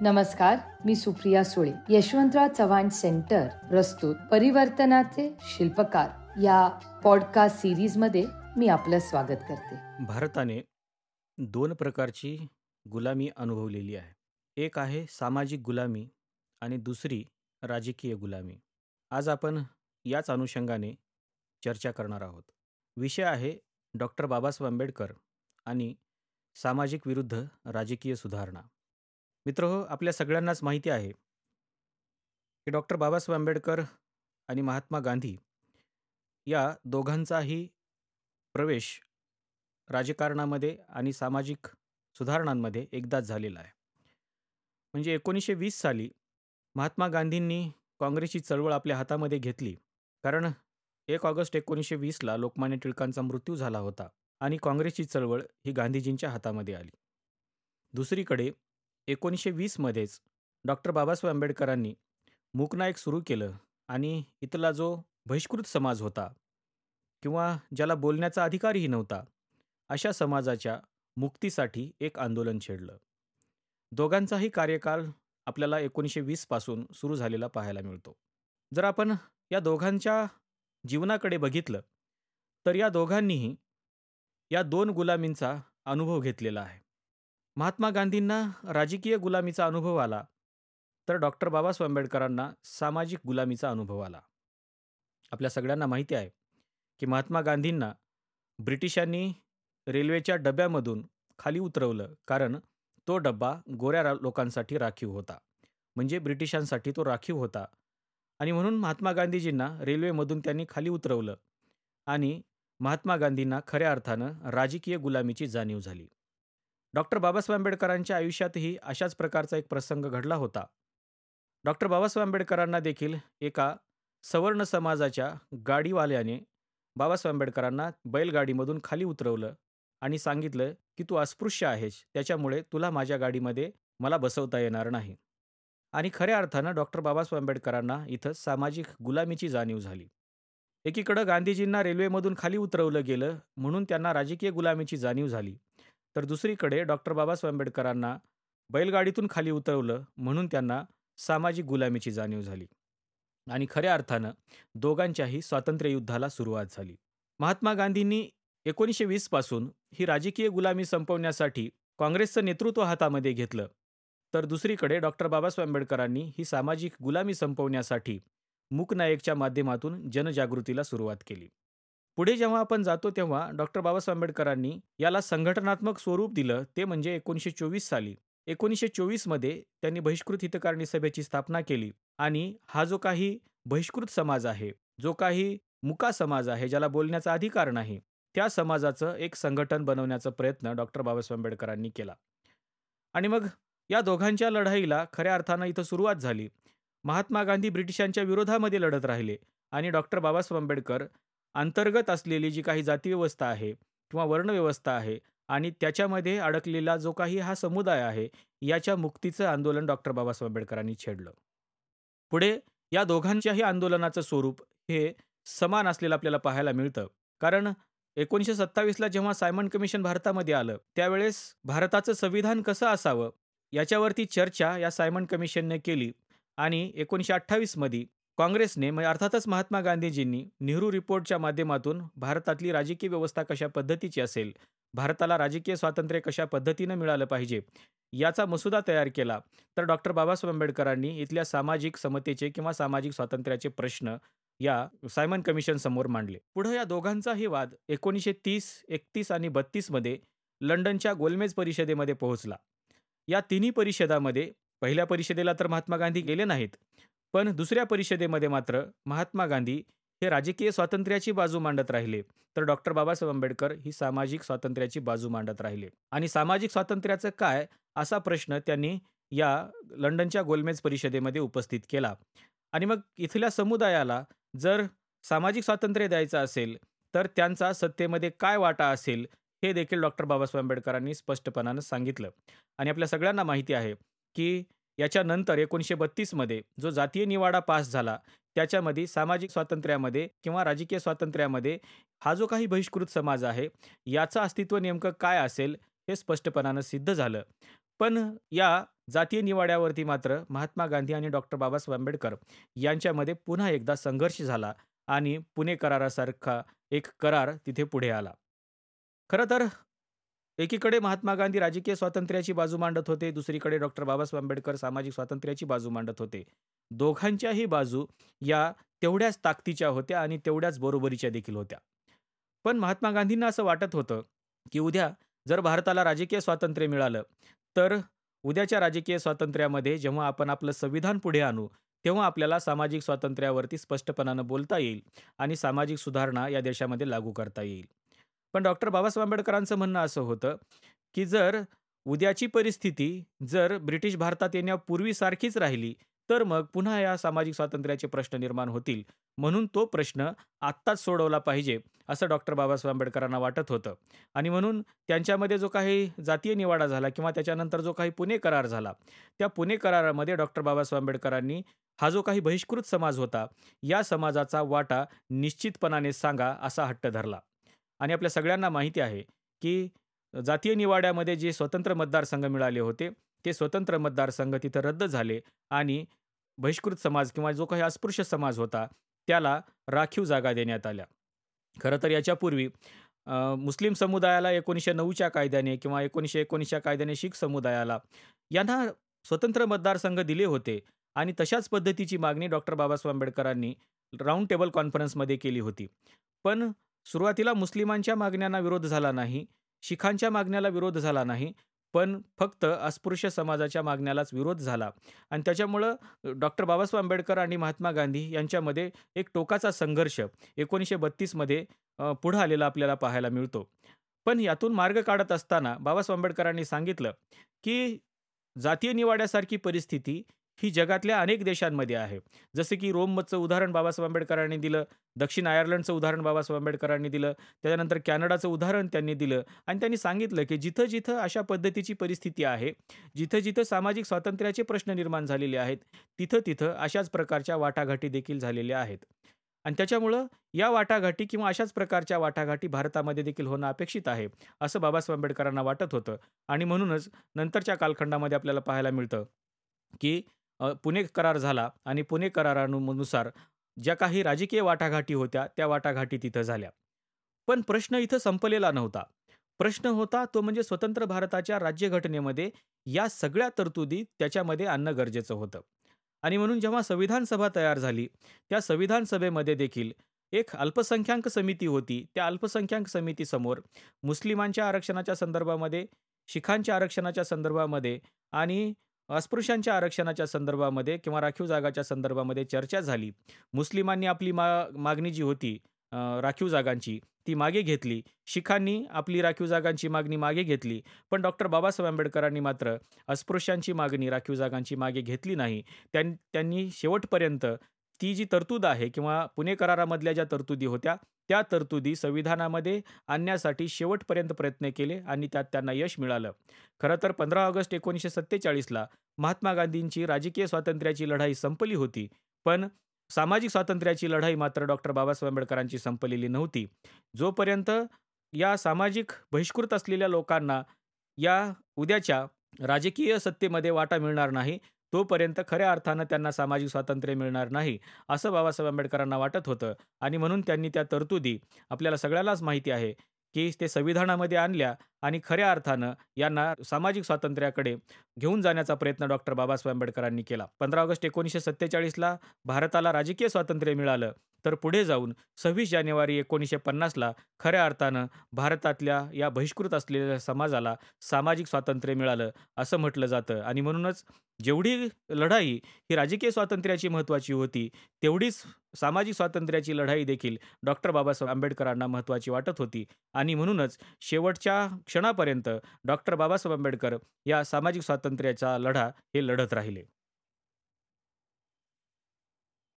नमस्कार मी सुप्रिया सुळे यशवंतराव चव्हाण सेंटर प्रस्तुत परिवर्तनाचे शिल्पकार. या पॉडकास्ट सिरीजमध्ये मी आपलं स्वागत करते. भारताने दोन प्रकारची गुलामी अनुभवलेली आहे. एक आहे सामाजिक गुलामी आणि दुसरी राजकीय गुलामी. आज आपण याच अनुषंगाने चर्चा करणार आहोत. विषय आहे डॉक्टर बाबासाहेब आंबेडकर आणि सामाजिक विरुद्ध राजकीय सुधारणा. मित्र हो आपल्या सगळ्यांनाच माहिती आहे की डॉक्टर बाबासाहेब आंबेडकर आणि महात्मा गांधी या दोघांचाही प्रवेश राजकारणामध्ये आणि सामाजिक सुधारणांमध्ये एकदाच झालेला आहे. म्हणजे एकोणीसशे वीस साली महात्मा गांधींनी काँग्रेसची चळवळ आपल्या हातामध्ये घेतली. कारण एक ऑगस्ट एकोणीसशे वीसला लोकमान्य टिळकांचा मृत्यू झाला होता आणि काँग्रेसची चळवळ ही गांधीजींच्या हातामध्ये आली. दुसरीकडे एकोणीसशे वीसमध्येच डॉक्टर बाबासाहेब आंबेडकरांनी मूकनायक सुरू केलं आणि इथला जो बहिष्कृत समाज होता किंवा ज्याला बोलण्याचा अधिकारही नव्हता अशा समाजाच्या मुक्तीसाठी एक आंदोलन छेडलं. दोघांचाही कार्यकाल आपल्याला एकोणीसशे वीसपासून सुरू झालेला पाहायला मिळतो. जर आपण या दोघांच्या जीवनाकडे बघितलं तर या दोघांनीही या दोन गुलामींचा अनुभव घेतलेला आहे. महात्मा गांधींना राजकीय गुलामीचा अनुभव आला तर डॉक्टर बाबासाहेब आंबेडकरांना सामाजिक गुलामीचा अनुभव आला. आपल्या सगळ्यांना माहिती आहे की महात्मा गांधींना ब्रिटिशांनी रेल्वेच्या डब्यामधून खाली उतरवलं कारण तो डब्बा गोऱ्या लोकांसाठी राखीव होता. म्हणजे ब्रिटिशांसाठी तो राखीव होता. आणि म्हणून महात्मा गांधीजींना रेल्वेमधून त्यांनी खाली उतरवलं आणि महात्मा गांधींना खऱ्या अर्थानं राजकीय गुलामीची जाणीव झाली. डॉक्टर बाबासाहेब आंबेडकरांच्या आयुष्यातही अशाच प्रकारचा एक प्रसंग घडला होता. डॉक्टर बाबासाहेब आंबेडकरांना देखील एका सवर्ण समाजाच्या गाडीवाल्याने बाबासाहेब आंबेडकरांना बैलगाडीमधून खाली उतरवलं आणि सांगितलं की तू अस्पृश्य आहेस त्याच्यामुळे तुला माझ्या गाडीमध्ये मला बसवता येणार नाही. आणि खऱ्या अर्थानं डॉक्टर बाबासाहेब आंबेडकरांना इथं सामाजिक गुलामीची जाणीव झाली. एकीकडं गांधीजींना रेल्वेमधून खाली उतरवलं गेलं म्हणून त्यांना राजकीय गुलामीची जाणीव झाली. तर दुसरीकडे डॉक्टर बाबासाहेब आंबेडकरांना बैलगाडीतून खाली उतरवलं म्हणून त्यांना सामाजिक गुलामीची जाणीव झाली. आणि खऱ्या अर्थानं दोघांच्याही स्वातंत्र्य युद्धाला सुरुवात झाली. महात्मा गांधींनी एकोणीसशे वीसपासून ही राजकीय गुलामी संपवण्यासाठी काँग्रेसचं नेतृत्व हातामध्ये घेतलं. तर दुसरीकडे डॉक्टर बाबासाहेब आंबेडकरांनी ही सामाजिक गुलामी संपवण्यासाठी मूकनायकच्या माध्यमातून जनजागृतीला सुरुवात केली. पुढे जेव्हा आपण जातो तेव्हा डॉक्टर बाबासाहेब आंबेडकरांनी याला संघटनात्मक स्वरूप दिलं ते म्हणजे एकोणीसशे चोवीस साली. एकोणीसशे चोवीसमध्ये त्यांनी बहिष्कृत हितकारणी सभेची स्थापना केली आणि हा जो काही बहिष्कृत समाज आहे जो काही मुका समाज आहे ज्याला बोलण्याचा अधिकार नाही त्या समाजाचं एक संघटन बनवण्याचा प्रयत्न डॉक्टर बाबासाहेब आंबेडकरांनी केला. आणि मग या दोघांच्या लढाईला खऱ्या अर्थानं इथं सुरुवात झाली. महात्मा गांधी ब्रिटिशांच्या विरोधामध्ये लढत राहिले आणि डॉक्टर बाबासाहेब आंबेडकर अंतर्गत असलेली जी काही जातीव्यवस्था आहे किंवा वर्णव्यवस्था आहे आणि त्याच्यामध्ये अडकलेला जो काही हा समुदाय आहे याच्या मुक्तीचं आंदोलन डॉक्टर बाबासाहेब आंबेडकरांनी छेडलं. पुढे या दोघांच्याही आंदोलनाचं स्वरूप हे समान असलेलं आपल्याला पाहायला मिळतं. कारण एकोणीसशे सत्तावीसला जेव्हा सायमन कमिशन भारतामध्ये आलं त्यावेळेस भारताचं संविधान कसं असावं याच्यावरती चर्चा या सायमन कमिशनने केली आणि एकोणीसशे अठ्ठावीसमध्ये काँग्रेसने म्हणजे अर्थातच महात्मा गांधीजींनी नेहरू रिपोर्टच्या माध्यमातून भारतातली राजकीय व्यवस्था कशा पद्धतीची असेल भारताला राजकीय स्वातंत्र्य कशा पद्धतीनं मिळालं पाहिजे याचा मसुदा तयार केला तर डॉक्टर बाबासाहेब आंबेडकरांनी इथल्या सामाजिक समतेचे किंवा सामाजिक स्वातंत्र्याचे प्रश्न या सायमन कमिशन समोर मांडले. पुढे या दोघांचाही वाद एकोणीसशे तीस एकतीस आणि बत्तीसमध्ये लंडनच्या गोलमेज परिषदेमध्ये पोहोचला. या तिन्ही परिषदामध्ये पहिल्या परिषदेला तर महात्मा गांधी गेले नाहीत पण दुसऱ्या परिषदेमध्ये मात्र महात्मा गांधी हे राजकीय स्वातंत्र्याची बाजू मांडत राहिले. तर डॉक्टर बाबासाहेब आंबेडकर ही सामाजिक स्वातंत्र्याची बाजू मांडत राहिले. आणि सामाजिक स्वातंत्र्याचं काय असा प्रश्न त्यांनी या लंडनच्या गोलमेज परिषदेमध्ये उपस्थित केला. आणि मग इथल्या समुदायाला जर सामाजिक स्वातंत्र्य द्यायचं असेल तर त्यांचा सत्तेमध्ये काय वाटा असेल हे देखील डॉक्टर बाबासाहेब आंबेडकरांनी स्पष्टपणानं सांगितलं. आणि आपल्या सगळ्यांना माहिती आहे की याच्यानंतर एकोणीसशे बत्तीसमध्ये जो जातीय निवाडा पास झाला त्याच्यामध्ये सामाजिक स्वातंत्र्यामध्ये किंवा राजकीय स्वातंत्र्यामध्ये हा जो काही बहिष्कृत समाज आहे याचं अस्तित्व नेमकं काय असेल हे स्पष्टपणानं सिद्ध झालं. पण या जातीय निवाड्यावरती मात्र महात्मा गांधी आणि डॉक्टर बाबासाहेब आंबेडकर यांच्यामध्ये पुन्हा एकदा संघर्ष झाला आणि पुणे करारासारखा एक करार तिथे पुढे आला. खरं तर एकीकडे महात्मा गांधी राजकीय स्वातंत्र्याची बाजू मांडत होते दुसरीकडे डॉक्टर बाबासाहेब आंबेडकर सामाजिक स्वातंत्र्याची बाजू मांडत होते. दोघांच्याही बाजू या तेवढ्याच ताकदीच्या होत्या आणि तेवढ्याच बरोबरीच्या देखील होत्या. पण महात्मा गांधींना असं वाटत होतं की उद्या जर भारताला राजकीय स्वातंत्र्य मिळालं तर उद्याच्या राजकीय स्वातंत्र्यामध्ये जेव्हा आपण आपलं संविधान पुढे आणू तेव्हा आपल्याला सामाजिक स्वातंत्र्यावरती स्पष्टपणानं बोलता येईल आणि सामाजिक सुधारणा या देशामध्ये लागू करता येईल. पण डॉक्टर बाबासाहेब आंबेडकरांचं म्हणणं असं होतं की जर उद्याची परिस्थिती जर ब्रिटिश भारतात येण्यापूर्वीसारखीच राहिली तर मग पुन्हा या सामाजिक स्वातंत्र्याचे प्रश्न निर्माण होतील म्हणून तो प्रश्न आत्ताच सोडवला पाहिजे असं डॉक्टर बाबासाहेब आंबेडकरांना वाटत होतं. आणि म्हणून त्यांच्यामध्ये जो काही जातीय निवाडा झाला किंवा त्याच्यानंतर जो काही पुणे करार झाला त्या पुणे करारामध्ये डॉक्टर बाबासाहेब आंबेडकरांनी हा जो काही बहिष्कृत समाज होता या समाजाचा वाटा निश्चितपणाने सांगा असा हट्ट धरला. आणि आपल्या सगळ्यांना माहिती आहे की जातीय निवाड्यामध्ये जे स्वतंत्र मतदारसंघ मिळाले होते ते स्वतंत्र मतदारसंघ तिथं रद्द झाले आणि बहिष्कृत समाज किंवा जो काही अस्पृश्य समाज होता त्याला राखीव जागा देण्यात आल्या. खरं तर याच्यापूर्वी मुस्लिम समुदायाला एकोणीसशे नऊच्या कायद्याने किंवा एकोणीसशे एकोणीसच्या कायद्याने शीख समुदायाला यांना स्वतंत्र मतदारसंघ दिले होते आणि तशाच पद्धतीची मागणी डॉक्टर बाबासाहेब आंबेडकरांनी राऊंड टेबल कॉन्फरन्समध्ये केली होती. पण सुरुवातीला मुस्लिमांच्या मागण्यांना विरोध झाला नाही शिखांच्या मागण्याला विरोध झाला नाही पण फक्त अस्पृश्य समाजाच्या मागण्यालाच विरोध झाला. आणि त्याच्यामुळं डॉक्टर बाबासाहेब आंबेडकर आणि महात्मा गांधी यांच्यामध्ये एक टोकाचा संघर्ष एकोणीसशे बत्तीसमध्ये पुढं आलेला आपल्याला पाहायला मिळतो. पण यातून मार्ग काढत असताना बाबासाहेब आंबेडकरांनी सांगितलं की जातीय निवाड्यासारखी परिस्थिती ही जगातल्या अनेक देशांमध्ये आहे. जसे की रोमचं उदाहरण बाबासाहेब आंबेडकरांनी दिलं दक्षिण आयर्लंडचं उदाहरण बाबासाहेब आंबेडकरांनी दिलं त्याच्यानंतर कॅनडाचं उदाहरण त्यांनी दिलं आणि त्यांनी सांगितलं की जिथं जिथं अशा पद्धतीची परिस्थिती आहे जिथं जिथं सामाजिक स्वातंत्र्याचे प्रश्न निर्माण झालेले आहेत तिथं तिथं अशाच प्रकारच्या वाटाघाटी देखील झालेल्या आहेत. आणि त्याच्यामुळं या वाटाघाटी किंवा अशाच प्रकारच्या वाटाघाटी भारतामध्ये देखील होणं अपेक्षित आहे असं बाबासाहेब आंबेडकरांना वाटत होतं. आणि म्हणूनच नंतरच्या कालखंडामध्ये आपल्याला पाहायला मिळतं की पुणे करार झाला आणि पुणे करारानुसार ज्या काही राजकीय वाटाघाटी होत्या त्या वाटाघाटी तिथं झाल्या. पण प्रश्न इथं संपलेला नव्हता. प्रश्न होता तो म्हणजे स्वतंत्र भारताच्या राज्यघटनेमध्ये या सगळ्या तरतुदी त्याच्यामध्ये आणणं गरजेचं होतं. आणि म्हणून जेव्हा संविधान सभा तयार झाली त्या संविधान सभेमध्ये देखील एक अल्पसंख्याक समिती होती. त्या अल्पसंख्याक समितीसमोर मुस्लिमांच्या आरक्षणाच्या संदर्भामध्ये शिखांच्या आरक्षणाच्या संदर्भामध्ये आणि अस्पृश्यांच्या आरक्षणाच्या संदर्भामध्ये किंवा राखीव जागाच्या संदर्भामध्ये चर्चा झाली. मुस्लिमांनी आपली मा मागणी जी होती राखीव जागांची ती मागे घेतली. शिखांनी आपली राखीव जागांची मागणी मागे घेतली. पण डॉक्टर बाबासाहेब आंबेडकरांनी मात्र अस्पृश्यांची मागणी राखीव जागांची मागे घेतली नाही. त्यां त्यांनी शेवटपर्यंत ती जी तरतूद आहे किंवा पुणे करारामधल्या ज्या तरतुदी होत्या त्या तरतुदी संविधानामध्ये आणण्यासाठी शेवटपर्यंत प्रयत्न केले आणि त्यात त्यांना यश मिळालं. खरं तर पंधरा ऑगस्ट एकोणीसशे सत्तेचाळीसला महात्मा गांधींची राजकीय स्वातंत्र्याची लढाई संपली होती पण सामाजिक स्वातंत्र्याची लढाई मात्र डॉक्टर बाबासाहेब आंबेडकरांची संपलेली नव्हती. जोपर्यंत या सामाजिक बहिष्कृत असलेल्या लोकांना या उद्याच्या राजकीय सत्तेमध्ये वाटा मिळणार नाही तोपर्यंत खऱ्या अर्थानं त्यांना सामाजिक स्वातंत्र्य मिळणार नाही असं बाबासाहेब आंबेडकरांना वाटत होतं. आणि म्हणून त्यांनी त्या तरतुदी आपल्याला सगळ्यालाच माहिती आहे की ते संविधानामध्ये आणल्या आणि खऱ्या अर्थानं यांना सामाजिक स्वातंत्र्याकडे घेऊन जाण्याचा प्रयत्न डॉक्टर बाबासाहेब आंबेडकरांनी केला. पंधरा ऑगस्ट एकोणीसशे सत्तेचाळीसला भारताला राजकीय स्वातंत्र्य मिळालं तर पुढे जाऊन सव्वीस जानेवारी एकोणीसशे पन्नासला खऱ्या अर्थानं भारतातल्या या बहिष्कृत असलेल्या समाजाला सामाजिक स्वातंत्र्य मिळालं असं म्हटलं जातं. आणि म्हणूनच जेवढी लढाई ही राजकीय स्वातंत्र्याची महत्त्वाची होती तेवढीच सामाजिक स्वातंत्र्याची लढाई देखील डॉक्टर बाबासाहेब आंबेडकरांना महत्त्वाची वाटत होती. आणि म्हणूनच शेवटच्या क्षणापर्यंत डॉक्टर बाबासाहेब आंबेडकर या सामाजिक स्वातंत्र्याचा लढा हे लढत राहिले.